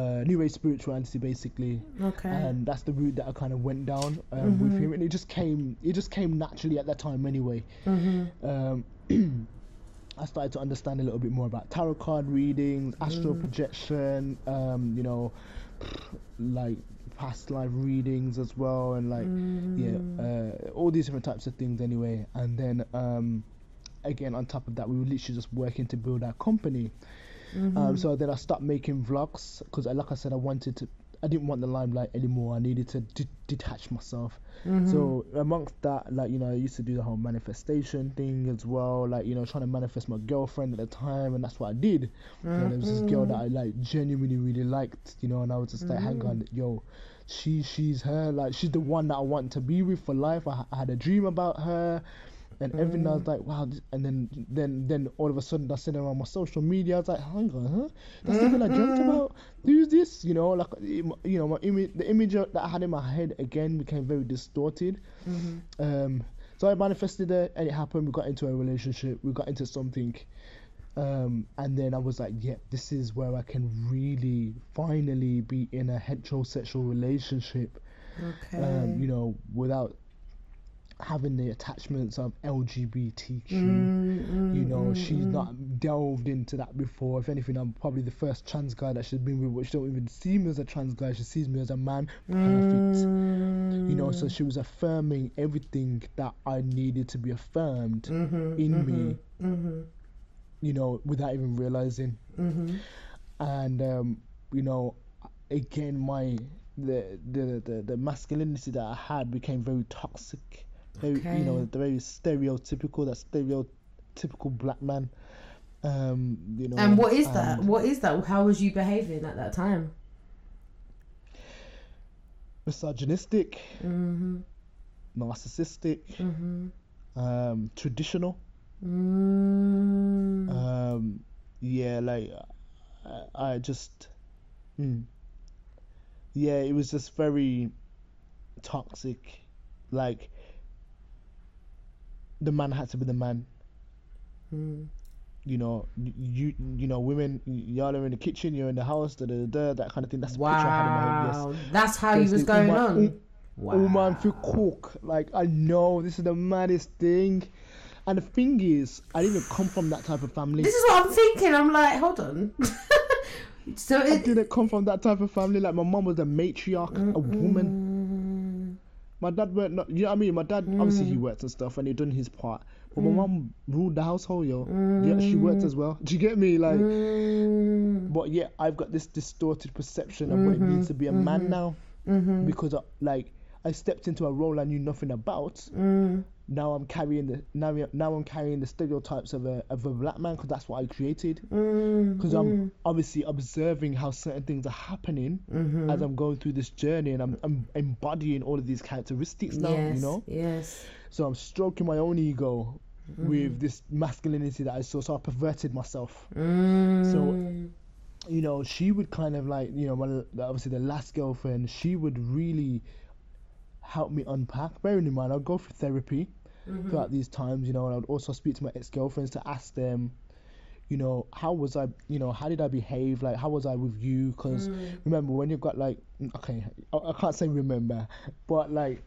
uh, new age spirituality basically okay. and that's the route that I kind of went down um, with him and it just came it just came naturally at that time anyway um, (clears throat) I started to understand a little bit more about tarot card readings astral projection um, you know (sniffs) like past life readings as well and like yeah uh, all these different types of things anyway. And then um, again on top of that we were literally just working to build our company. Um, so then I stopped making vlogs because like I said I wanted to I didn't want the limelight anymore. I needed to d- detach myself. Mm-hmm. So amongst that like you know I used to do the whole manifestation thing as well like you know trying to manifest my girlfriend at the time and that's what I did. And there was this girl that I mm-hmm. like genuinely really liked you know and I was just like hang on yo she she's her like she's the one that I want to be with for life. I, I had a dream about her and everything I was like wow and then then then all of a sudden I her on my social media. I was like hang on huh? That's the girl I dreamt about. Who's this? You know like you know my image the image that I had in my head again became very distorted. Um so I manifested it and it happened. We got into a relationship. We got into something. Um, and then I was like, yeah, this is where I can really finally be in a heterosexual relationship, okay. um, you know, without having the attachments of LGBTQ. Mm, mm, you know, mm, she's mm. not delved into that before. If anything, I'm probably the first trans guy that she's been with, which don't even see me as a trans guy. She sees me as a man. Perfect. You know, so she was affirming everything that I needed to be affirmed mm-hmm, in me. Mm-hmm, mm-hmm. You know, without even realizing. And um, you know, again, my the, the the the masculinity that I had became very toxic. Very, you know, the very stereotypical, that stereotypical black man. Um, you know. And what is that? What is that? How was you behaving at that time? Misogynistic, Mm-hmm. narcissistic, Mm-hmm. um, traditional. Mm. Um, yeah, like I, I just, mm, yeah, it was just very toxic. Like the man had to be the man. Mm. You know, you you know, women, y'all are in the kitchen, you're in the house, da da da, that kind of thing. That's the picture I had in my head. Yes. Wow, that's how you was going on. Wow. Oh man, feel cook. Like I know this is the maddest thing. And the thing is, I didn't even come from that type of family. This is what I'm thinking. I'm like, hold on. (laughs) so I it, didn't come from that type of family. Like my mom was a matriarch, a woman. My dad weren't. You know what I mean? My dad mm. obviously he worked and stuff, and he done his part. But my mom ruled the household, yo. Yeah, she worked as well. (laughs) Do you get me? Like, Mm. but yeah, I've got this distorted perception of what it mm-hmm. means to be a man mm-hmm. now, mm-hmm. because of, like I stepped into a role I knew nothing about. Mm. Now I'm carrying the now now I'm carrying the stereotypes of a of a black man because that's what I created. Mm. Because I'm obviously observing how certain things are happening Mm-hmm. as I'm going through this journey, and I'm, I'm embodying all of these characteristics now. yes. You know, Yes. so I'm stroking my own ego Mm-hmm. with this masculinity that I saw. So I perverted myself. Mm. you know, she would kind of like, you know, my, obviously the last girlfriend, she would really help me unpack. Bearing in mind, I'd go through therapy Mm-hmm. throughout these times, you know, and I would also speak to my ex girlfriends to ask them, you know, how was I, you know, how did I behave? Like, how was I with you? Because Mm. remember, when you've got like, okay, I, I can't say remember, but like,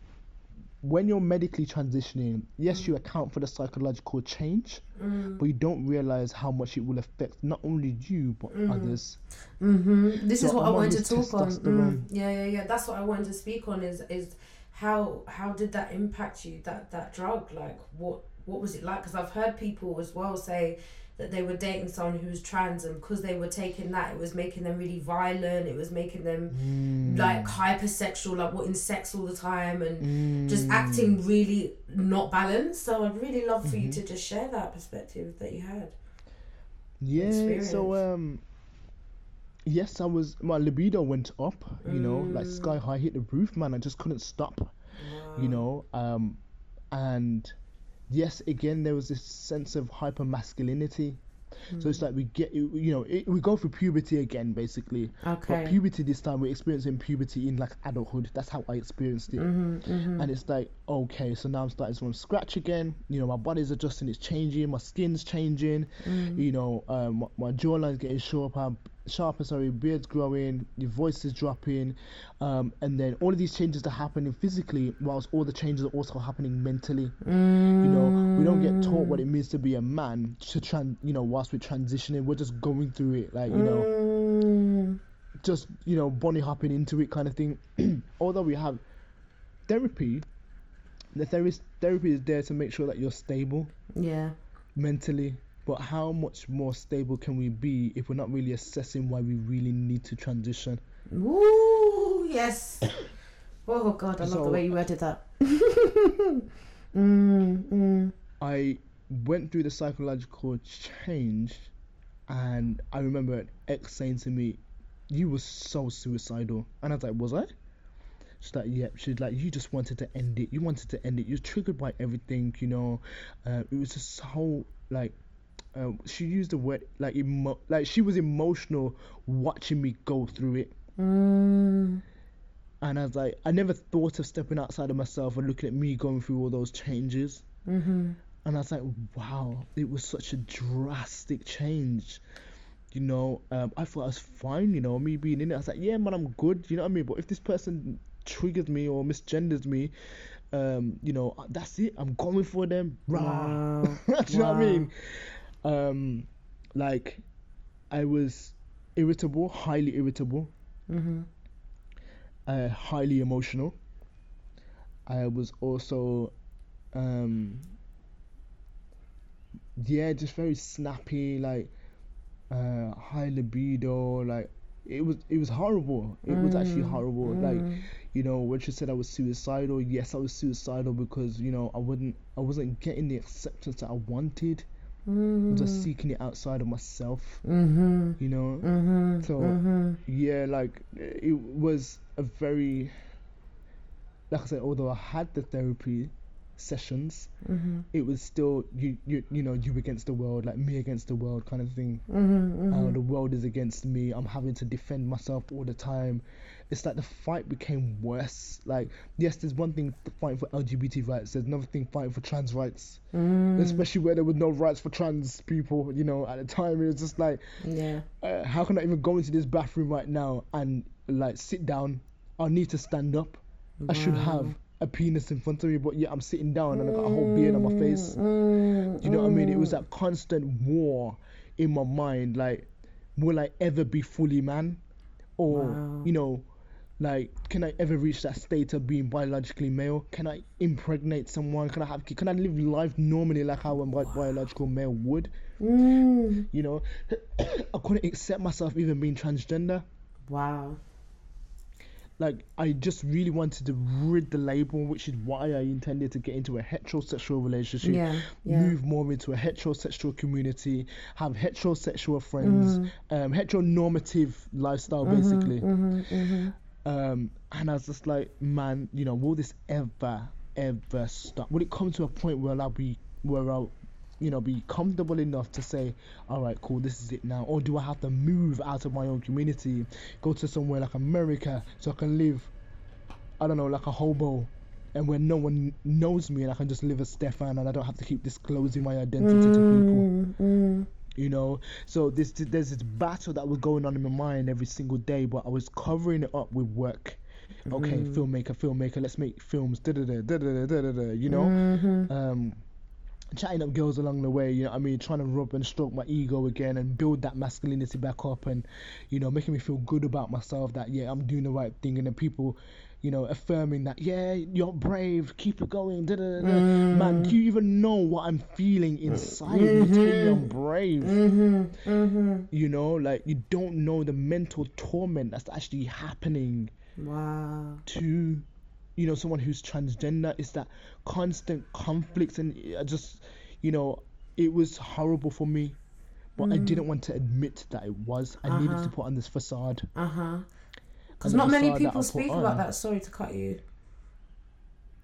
when you're medically transitioning, yes, you account for the psychological change, Mm. but you don't realize how much it will affect not only you but others. Mm-hmm. This So is what I wanted to talk on. Mm. Yeah, yeah, yeah. That's what I wanted to speak on. Is is how how did that impact you? That that drug, like what what was it like? Because I've heard people as well say that they were dating someone who was trans, and because they were taking that, it was making them really violent. It was making them Mm. like hypersexual, like wanting sex all the time, and just Mm. acting really not balanced. So I'd really love for Mm-hmm. you to just share that perspective that you had. Yeah, so um yes, I was my libido went up, you know, like Mm. sky high hit the roof, man. I just couldn't stop, you know. Um and yes, again there was this sense of hyper masculinity. So it's like we get you know, it, we go through puberty again basically. Okay. But puberty this time we're experiencing puberty in like adulthood. That's how I experienced it. Mm-hmm, And it's like, okay, so now I'm starting from scratch again. You know, my body's adjusting, it's changing, my skin's changing. Mm-hmm. You know, um, my, my jawline's getting sharper, sharper. Sorry, your beard's growing, your voice is dropping, um, and then all of these changes are happening physically, whilst all the changes are also happening mentally. You know, we don't get taught what it means to be a man. To tran, you know, whilst we're transitioning, we're just going through it, like you know Mm. just you know bunny hopping into it kind of thing (clears throat) although we have therapy the therapist therapy is there to make sure that you're stable Yeah. mentally but how much more stable can we be if we're not really assessing why we really need to transition Woo, yes. (coughs) Oh God, I love the way you worded that. (laughs) mm, mm, i went through the psychological change and i remember an ex saying to me you were so suicidal and i was like was i She's like, yeah. She's like, you just wanted to end it. You wanted to end it. You're triggered by everything, you know. Uh, it was just so like, uh, she used the word like emo- like she was emotional watching me go through it. mm, And I was like, I never thought of stepping outside of myself and looking at me going through all those changes. mm-hmm. And I was like, wow, it was such a drastic change. You know, um, I thought I was fine, you know, me being in it. I was like, yeah, man, I'm good, you know what I mean? But if this person triggers me or misgenders me, um, you know, that's it. I'm going for them. Wow. (laughs) Do you know what I mean? Um, like, I was irritable, highly irritable, Mm-hmm. uh, highly emotional. I was also, um, yeah, just very snappy, like, uh, high libido, like. It was it was horrible. It was actually Mm, horrible. Like, you know, when she said I was suicidal, yes, I was suicidal because you know I wouldn't I wasn't getting the acceptance that I wanted. I was just seeking it outside of myself. Mm-hmm. You know, Mm-hmm. so mm-hmm. yeah, like it was a very, like I said, although I had the therapy sessions, Mm-hmm. it was still you you you know you against the world, like me against the world kind of thing. Mm-hmm. Uh, the world is against me. I'm having to defend myself all the time. It's like the fight became worse. Like yes, there's one thing fighting for LGBT rights. There's another thing fighting for trans rights, Mm. especially where there was no rights for trans people. You know, at the time it was just like Yeah. uh, how can I even go into this bathroom right now and like sit down? I need to stand up. I should have Wow. A penis in front of me, but yeah, I'm sitting down and I got a whole beard on my face. Mm, you know what I mean? It was mm. that constant war in my mind. Like, will I ever be fully man? Or, Wow. you know, like, can I ever reach that state of being biologically male? Can I impregnate someone? Can I have? Can I live life normally like how a bi- biological male would? Mm. You know, (coughs) I couldn't accept myself even being transgender. Wow. Like I just really wanted to rid the label, which is why I intended to get into a heterosexual relationship, Yeah, yeah. move more into a heterosexual community, have heterosexual friends, Mm-hmm. um, heteronormative lifestyle basically. Mhm, mhm. Um, and I was just like, man, you know, will this ever, ever stop? Will it come to a point where I'll be, where I'll, you know, be comfortable enough to say, all right, cool, this is it now? Or do I have to move out of my own community, go to somewhere like America so I can live, I don't know, like a hobo? And where no one knows me, and I can just live as Stefan, and I don't have to keep disclosing my identity mm, to people. Mm you know so this there's this battle that was going on in my mind every single day but i was covering it up with work okay mm-hmm. filmmaker filmmaker let's make films da da da da da da da you know mm-hmm. Um, chatting up girls along the way you know what i mean? Trying to rub and stroke my ego again and build that masculinity back up and you know making me feel good about myself that yeah i'm doing the right thing and then people you know affirming that yeah you're brave keep it going da, da, da, man do you even know what i'm feeling inside me telling me i'm brave. Mhm, mhm. you know like you don't know the mental torment that's actually happening Wow. to you know someone who's transgender it's that constant conflicts and i just you know it was horrible for me but i didn't want to admit that it was i needed Mm. Uh-huh. to put on this facade Uh huh. Because not many people speak on. about that. Sorry to cut you.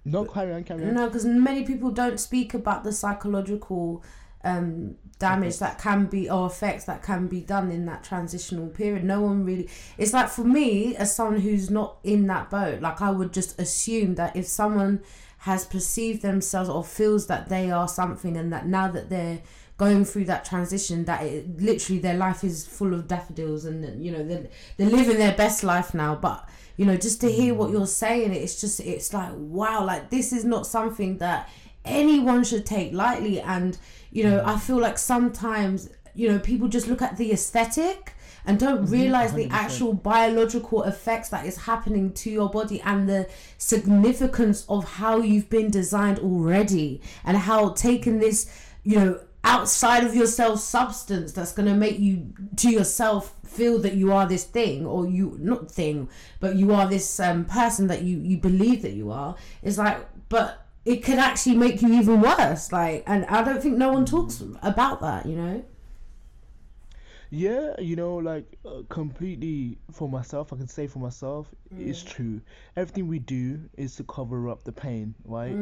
no carry on carry on No, because many people don't speak about the psychological um, damage that can be or effects that can be done in that transitional period. No one really. It's like for me, as someone who's not in that boat, like I would just assume that if someone has perceived themselves or feels that they are something, and that now that they're going through that transition, that it, literally their life is full of daffodils, and you know they're they're living their best life now, but you know just to hear what you're saying it's just it's like wow like this is not something that anyone should take lightly and you know i feel like sometimes you know people just look at the aesthetic and don't realize the 100%. actual biological effects that is happening to your body and the significance of how you've been designed already and how taking this you know outside of yourself substance that's going to make you to yourself feel that you are this thing or you not thing but you are this um, person that you you believe that you are is like but it could actually make you even worse like and i don't think no one talks about that you know Yeah, you know, like uh, completely for myself, I can say for myself, it's true. Everything we do is to cover up the pain, right?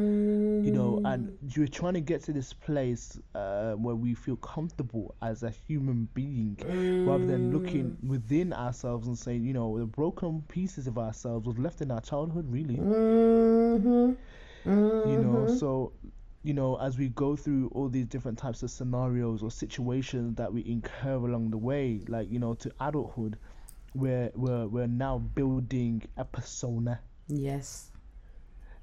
You know, and you're trying to get to this place uh, where we feel comfortable as a human being rather than looking within ourselves and saying, you know, the broken pieces of ourselves was left in our childhood, really. mm-hmm. You know, mm-hmm. so you know, as we go through all these different types of scenarios or situations that we incur along the way, like you know, to adulthood, we're we're we're now building a persona. yes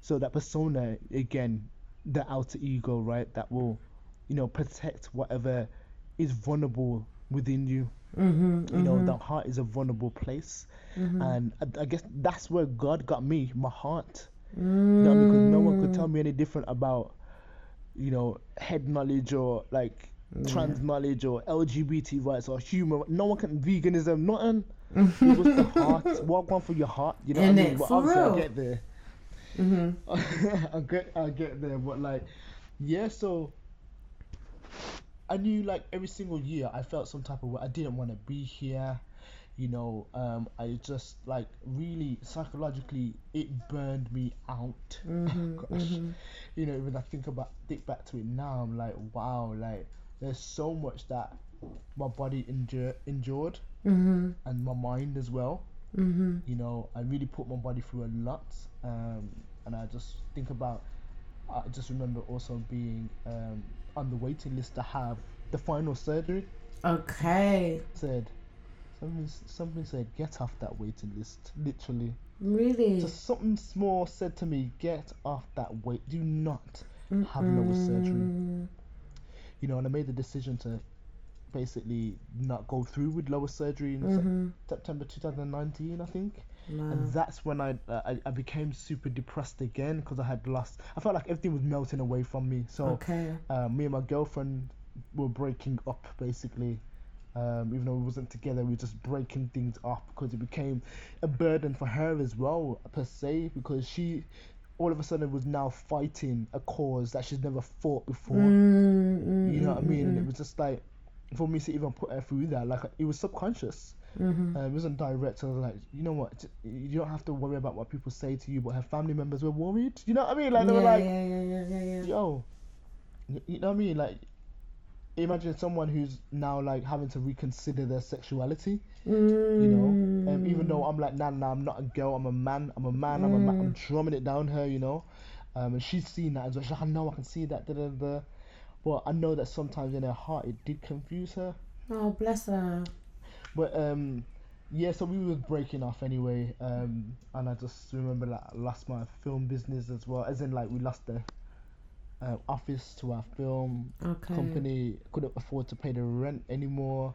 So that persona again, the outer ego, right? That will, you know, protect whatever is vulnerable within you. mm-hmm, You know, mm-hmm. the heart is a vulnerable place, mm-hmm. and I, I guess that's where God got me, my heart. You know, because no one could tell me any different about, you know, head knowledge or like trans knowledge or LGBT rights or human. No one can veganism, nothing. (laughs) it was the heart. Walk one for your heart. You know what I mean? But For obviously, real. I get there. mm-hmm. (laughs) I get, I get there. But like, yeah. So I knew like every single year I felt some type of way. I didn't want to be here. You know, um, I just like really psychologically it burned me out. (laughs) Mm-hmm, Gosh, you know, when I think about think back to it now, I'm like, wow, like there's so much that my body endure, endured Mm-hmm. and my mind as well. Mm-hmm. You know, I really put my body through a lot, um, and I just think about. I just remember also being um, on the waiting list to have the final surgery. okay Said something. Something said get off that waiting list. Literally, really just something small said to me, get off that wait. Do not have lower surgery. You know, and I made the decision to basically not go through with lower surgery in mm-hmm. September 2019, I think. wow. and that's when I, uh, I I became super depressed again because I had lost. I felt like everything was melting away from me. So okay uh, me and my girlfriend were breaking up basically, Um, even though we wasn't together, we were just breaking things up because it became a burden for her as well, per se, because she all of a sudden was now fighting a cause that she's never fought before. Mm, mm, You know what I mm, mean? And mm, it was just like for me to even put her through that, like it was subconscious. mhm. Uh, it wasn't direct. So I was like, you know what? You don't have to worry about what people say to you, but her family members were worried. You know what I mean? Like they yeah, were like, yeah, yeah, yeah, yeah, yeah. yo, you know what I mean? Like, imagine someone who's now like having to reconsider their sexuality. You know, um, even Mm. though I'm like, nah, nah, I'm not a girl. I'm a man. I'm a man. I'm a man. I'm Mm. drumming it down her. You know, um, and she's seen that as well. She's like, I know, I can see that. Da, da, da. But I know that sometimes in her heart it did confuse her. Oh, bless her. But um, yeah, so we were breaking off anyway. Um, and I just remember that I lost my film business as well. As in, like we lost the uh, office to our film Okay. company. Couldn't afford to pay the rent anymore.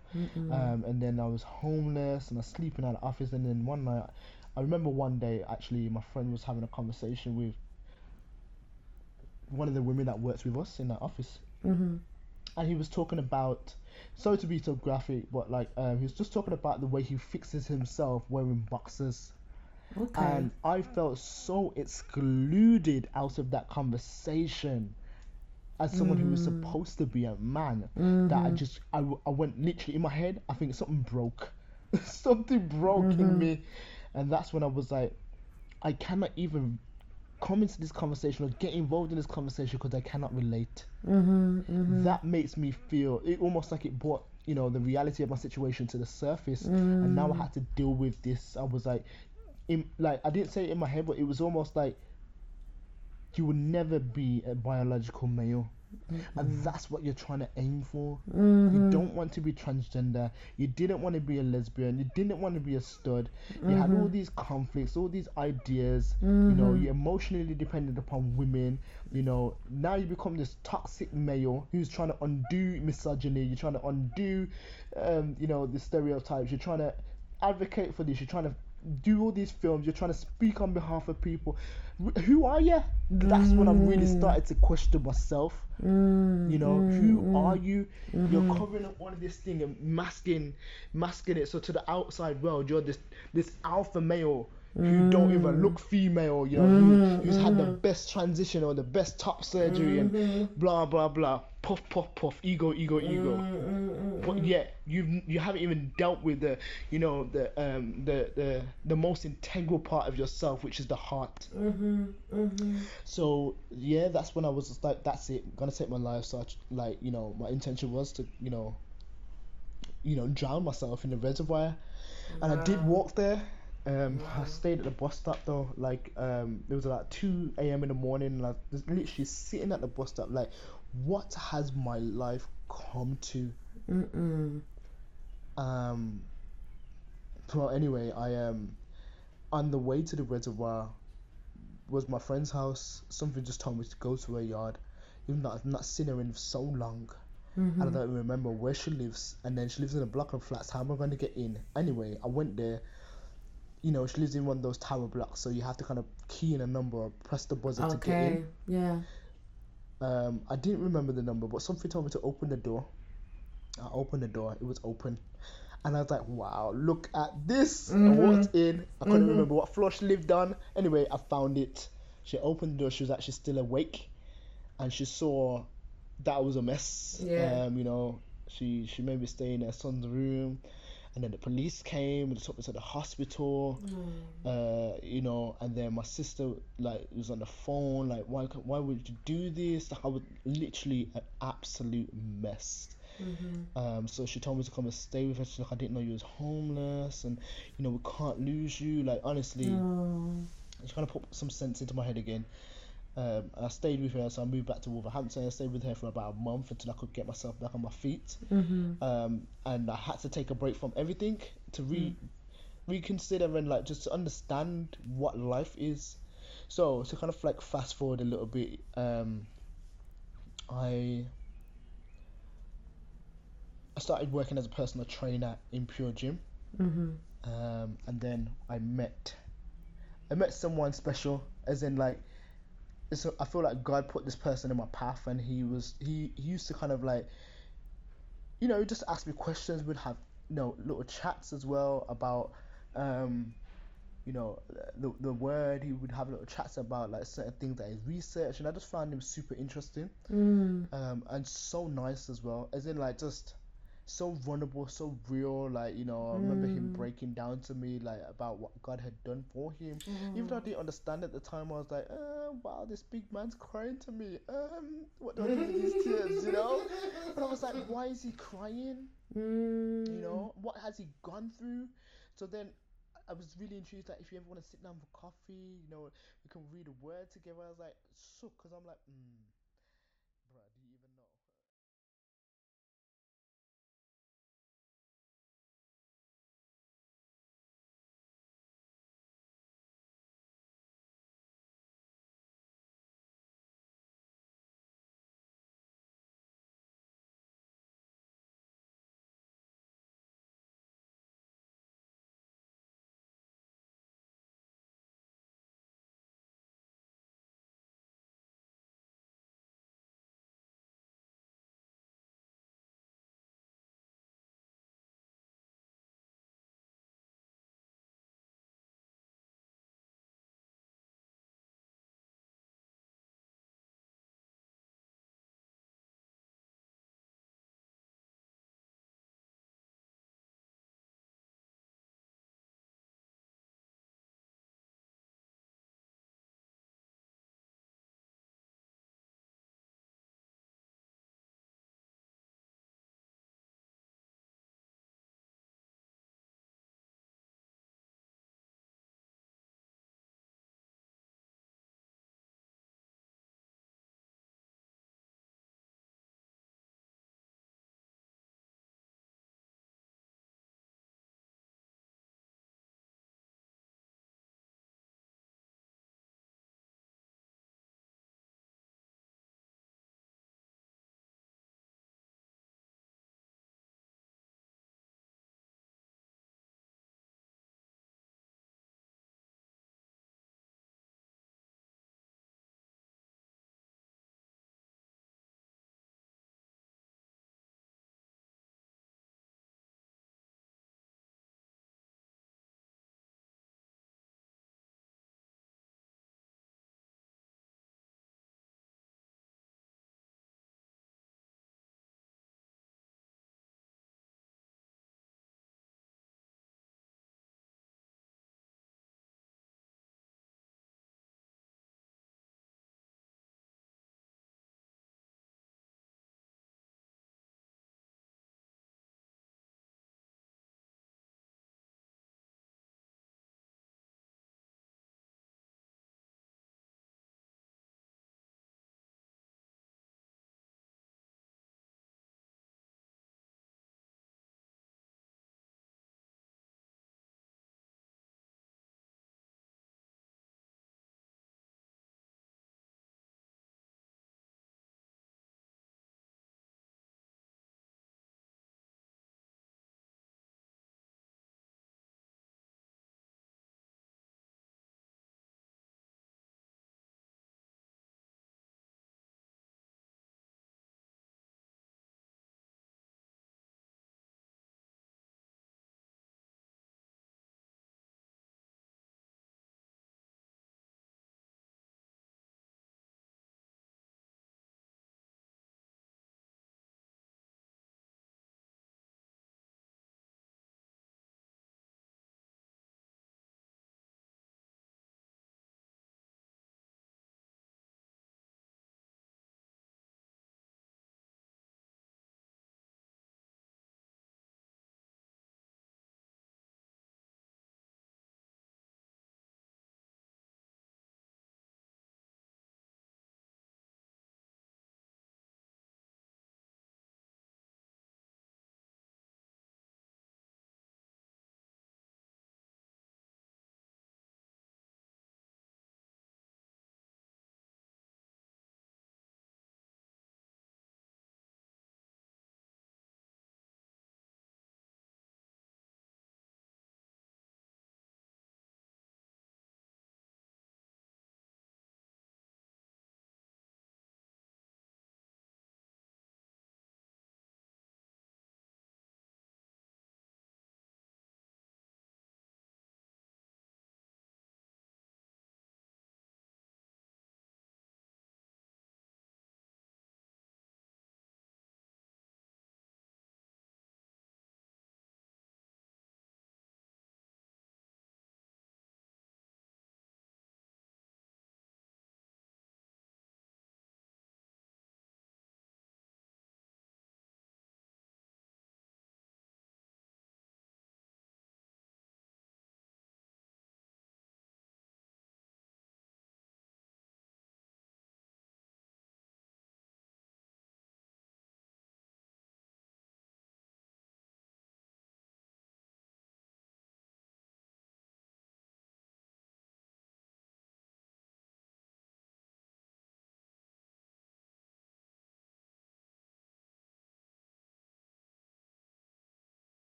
Um, and then I was homeless and I was sleeping at the office. And then one night, I remember one day actually, my friend was having a conversation with one of the women that works with us in that office Mhm. and he was talking about sorry to be so graphic but like um, he was just talking about the way he fixes himself wearing boxers Okay. and i felt so excluded out of that conversation as someone who was Mm. supposed to be a man that i Mhm. just I went literally in my head i think something broke (laughs) something broke in Mhm. me and that's when i was like i cannot even come into this conversation or get involved in this conversation because i cannot relate Mhm. Mhm. that makes me feel it almost like it brought you know the reality of my situation to the surface and now i Mm. had to deal with this i was like in like i didn't say it in my head but it was almost like you will never be a biological male. And that's what you're trying to aim for. You Mhm. don't want to be transgender. You didn't want to be a lesbian. You didn't want to be a stud. You had all these conflicts all these ideas you know Mhm. you're emotionally dependent upon women you know. Now you become this toxic male who's trying to undo misogyny. You're trying to undo um, you know the stereotypes. You're trying to advocate for this. You're trying to do all these films you're trying to speak on behalf of people who are you that's when i really Mm. started to question myself Mm. you know, Mm. who Mm. are you? You're Mhm. covering up all of this thing and masking, masking it. So to the outside world, you're this this alpha male who don't even Mm. look female. You know, who, who's had the mhm. best transition or the best top surgery and Mhm. blah blah blah. Puff puff puff. Ego ego ego. Mm, mm, But yet you you haven't even dealt with the you know the um the the the most integral part of yourself, which is the heart. Mhm. Mhm. So yeah, that's when I was just like, that's it, gonna take my life. So I, like you know, my intention was to you know, you know, drown myself in the reservoir, and I did walk there. Um, I stayed at the bus stop though. Like um, it was like two a.m. in the morning, and I was literally sitting at the bus stop, like, what has my life come to? Mm-mm. Um. Well, anyway, I um, on the way to the reservoir, was my friend's house. Something just told me to go to her yard, even though I've not seen her in so long, and I don't remember where she lives. And then she lives in a block of flats. How am I going to get in? Anyway, I went there. You know, she lives in one of those tower blocks, so you have to kind of key in a number or press the buzzer to get in. Okay. Yeah. Um, I didn't remember the number, but something told me to open the door. I opened the door. It was open. And I was like, wow, look at this. I walked in. I couldn't Mhm. remember what floor she lived on. Anyway, I found it. She opened the door. She was actually still awake. And she saw that was a mess. Yeah. Um, you know, she, she made me stay in her son's room. And then the police came and took me to the hospital uh, you know, and then my sister like was on the phone, like, why, why would you do this? Like, I was literally an absolute mess. Mhm. Um, so she told me to come and stay with her. She's like, I didn't know you was homeless, and you know, we can't lose you. Like, honestly, Oh. she kind of put some sense into my head again. Um, I stayed with her, so I moved back to Wolverhampton. I stayed with her for about a month until I could get myself back on my feet. Mhm. Um, and I had to take a break from everything to re reconsider and like just to understand what life is. So to kind of like fast forward a little bit, um, I I started working as a personal trainer in Pure Gym, Mhm. um, and then I met I met someone special, as in like. It's, I feel like God put this person in my path, and he was he, he used to kind of like you know, just ask me questions. We'd have you know little chats as well about um, you know the the word. He would have little chats about like certain things that he researched, and I just found him super interesting Mm. um, and so nice as well. As in like just so vulnerable, so real. Like you know, I remember him breaking down to me like about what God had done for him. Even though I didn't understand at the time, I was like, uh, wow, this big man's crying to me. Um, what do I do with these tears? You know? But I was like, why is he crying? Mm. You know, what has he gone through? So then. I was really intrigued that if you ever want to sit down for coffee, you know, we can read a word together. I was like, so, because I'm like, mm,